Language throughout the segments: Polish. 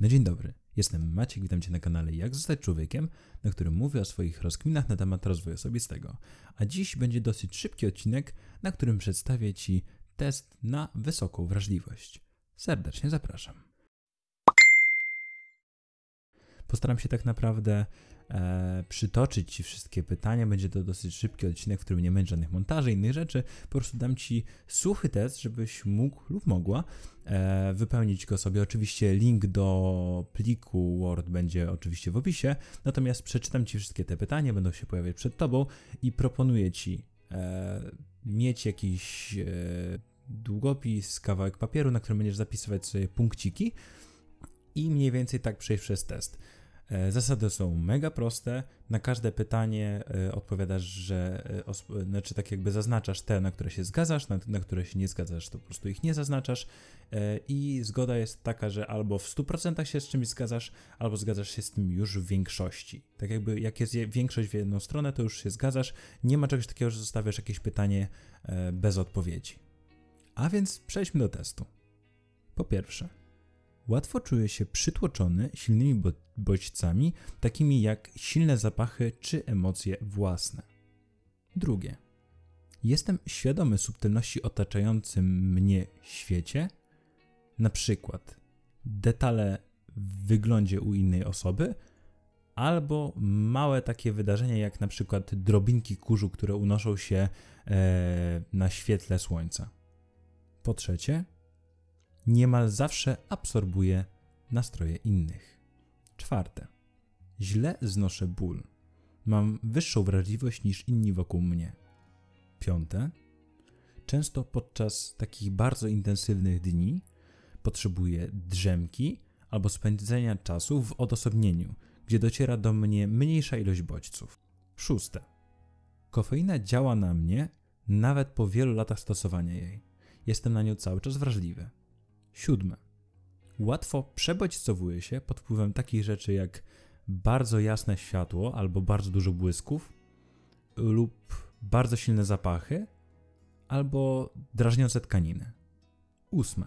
No dzień dobry, jestem Maciek, witam Cię na kanale Jak zostać człowiekiem, na którym mówię o swoich rozkminach na temat rozwoju osobistego. A dziś będzie dosyć szybki odcinek, na którym przedstawię Ci test na wysoką wrażliwość. Serdecznie zapraszam. Postaram się tak naprawdę e, przytoczyć Ci wszystkie pytania. Będzie to dosyć szybki odcinek, w którym nie będzie żadnych montaży, innych rzeczy. Po prostu dam Ci suchy test, żebyś mógł lub mogła e, wypełnić go sobie. Oczywiście link do pliku Word będzie oczywiście w opisie, natomiast przeczytam Ci wszystkie te pytania, będą się pojawiać przed Tobą i proponuję Ci e, mieć jakiś e, długopis, kawałek papieru, na którym będziesz zapisywać sobie punkciki i mniej więcej tak przejść przez test. E, zasady są mega proste. Na każde pytanie e, odpowiadasz, że e, znaczy tak jakby zaznaczasz te, na które się zgadzasz, na, na które się nie zgadzasz, to po prostu ich nie zaznaczasz. I zgoda jest taka, że albo w 100% się z czymś zgadzasz, albo zgadzasz się z tym już w większości. Tak jakby jak jest większość w jedną stronę, to już się zgadzasz. Nie ma czegoś takiego, że zostawiasz jakieś pytanie bez odpowiedzi. A więc przejdźmy do testu. Po pierwsze, Łatwo czuję się przytłoczony silnymi bodźcami, takimi jak silne zapachy czy emocje własne. Drugie. Jestem świadomy subtelności otaczającym mnie świecie, na przykład detale w wyglądzie u innej osoby, albo małe takie wydarzenia, jak na przykład drobinki kurzu, które unoszą się e, na świetle słońca. Po trzecie, niemal zawsze absorbuje nastroje innych. Czwarte. Źle znoszę ból. Mam wyższą wrażliwość niż inni wokół mnie. Piąte. Często podczas takich bardzo intensywnych dni potrzebuję drzemki albo spędzenia czasu w odosobnieniu, gdzie dociera do mnie mniejsza ilość bodźców. Szóste. Kofeina działa na mnie nawet po wielu latach stosowania jej. Jestem na nią cały czas wrażliwy. Siódme. Łatwo przebodźcowuje się pod wpływem takich rzeczy jak bardzo jasne światło albo bardzo dużo błysków lub bardzo silne zapachy albo drażniące tkaniny. Ósme.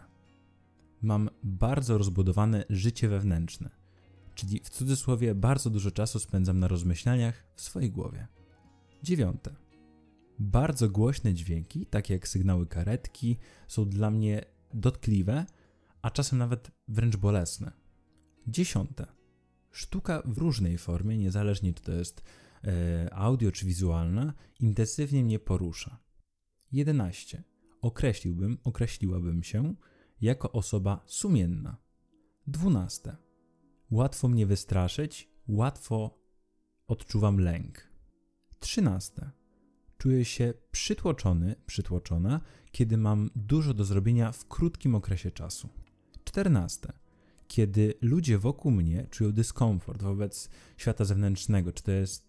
Mam bardzo rozbudowane życie wewnętrzne, czyli w cudzysłowie bardzo dużo czasu spędzam na rozmyślaniach w swojej głowie. Dziewiąte. Bardzo głośne dźwięki, takie jak sygnały karetki, są dla mnie dotkliwe a czasem nawet wręcz bolesne. Dziesiąte. Sztuka w różnej formie, niezależnie czy to jest e, audio czy wizualna, intensywnie mnie porusza. 11. Określiłbym, określiłabym się jako osoba sumienna. 12. Łatwo mnie wystraszyć, łatwo odczuwam lęk. 13. Czuję się przytłoczony, przytłoczona, kiedy mam dużo do zrobienia w krótkim okresie czasu. 14. Kiedy ludzie wokół mnie czują dyskomfort wobec świata zewnętrznego, czy to jest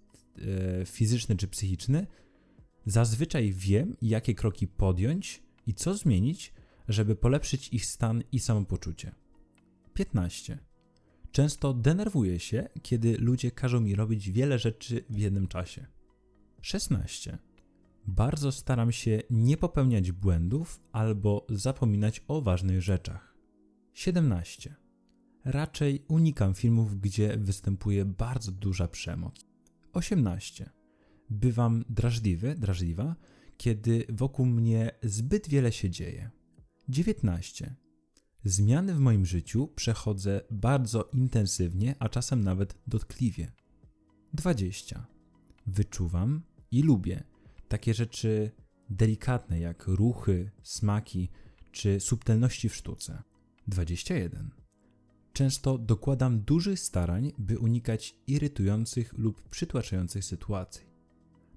e, fizyczny czy psychiczny, zazwyczaj wiem, jakie kroki podjąć i co zmienić, żeby polepszyć ich stan i samopoczucie. 15. Często denerwuję się, kiedy ludzie każą mi robić wiele rzeczy w jednym czasie. 16. Bardzo staram się nie popełniać błędów albo zapominać o ważnych rzeczach. 17. Raczej unikam filmów, gdzie występuje bardzo duża przemoc. 18. Bywam drażliwy, drażliwa, kiedy wokół mnie zbyt wiele się dzieje. 19. Zmiany w moim życiu przechodzę bardzo intensywnie, a czasem nawet dotkliwie. 20. Wyczuwam i lubię takie rzeczy delikatne jak ruchy, smaki czy subtelności w sztuce. 21. Często dokładam dużych starań, by unikać irytujących lub przytłaczających sytuacji.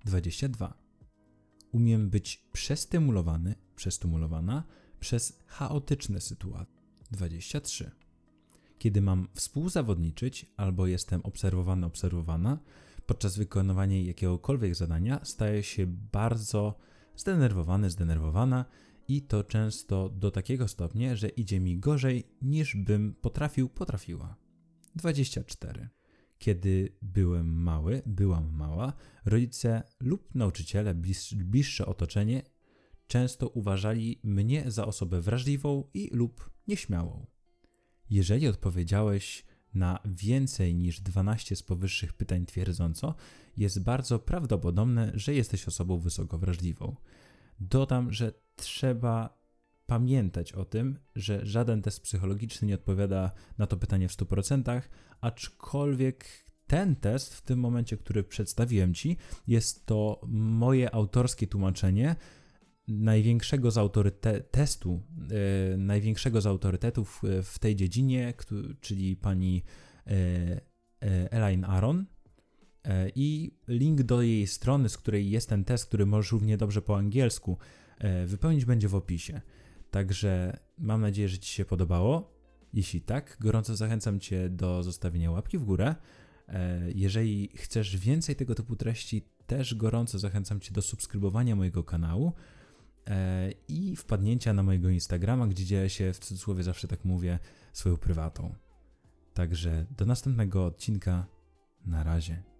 22. Umiem być przestymulowany, przestymulowana przez chaotyczne sytuacje. 23. Kiedy mam współzawodniczyć albo jestem obserwowany, obserwowana, podczas wykonywania jakiegokolwiek zadania staję się bardzo zdenerwowany, zdenerwowana i to często do takiego stopnia, że idzie mi gorzej niż bym potrafił, potrafiła. 24. Kiedy byłem mały, byłam mała, rodzice lub nauczyciele, bliższe otoczenie często uważali mnie za osobę wrażliwą i lub nieśmiałą. Jeżeli odpowiedziałeś na więcej niż 12 z powyższych pytań twierdząco, jest bardzo prawdopodobne, że jesteś osobą wysoko wrażliwą. Dodam, że trzeba pamiętać o tym, że żaden test psychologiczny nie odpowiada na to pytanie w 100%, aczkolwiek ten test, w tym momencie, który przedstawiłem Ci, jest to moje autorskie tłumaczenie największego z autoryte- testu, e, największego z autorytetów e, w tej dziedzinie, czyli pani e, Elaine Aron. E, I link do jej strony, z której jest ten test, który możesz równie dobrze po angielsku e, wypełnić, będzie w opisie. Także mam nadzieję, że Ci się podobało. Jeśli tak, gorąco zachęcam Cię do zostawienia łapki w górę. E, jeżeli chcesz więcej tego typu treści, też gorąco zachęcam Cię do subskrybowania mojego kanału i wpadnięcia na mojego Instagrama, gdzie dzieje się, w cudzysłowie zawsze tak mówię, swoją prywatą. Także do następnego odcinka. Na razie.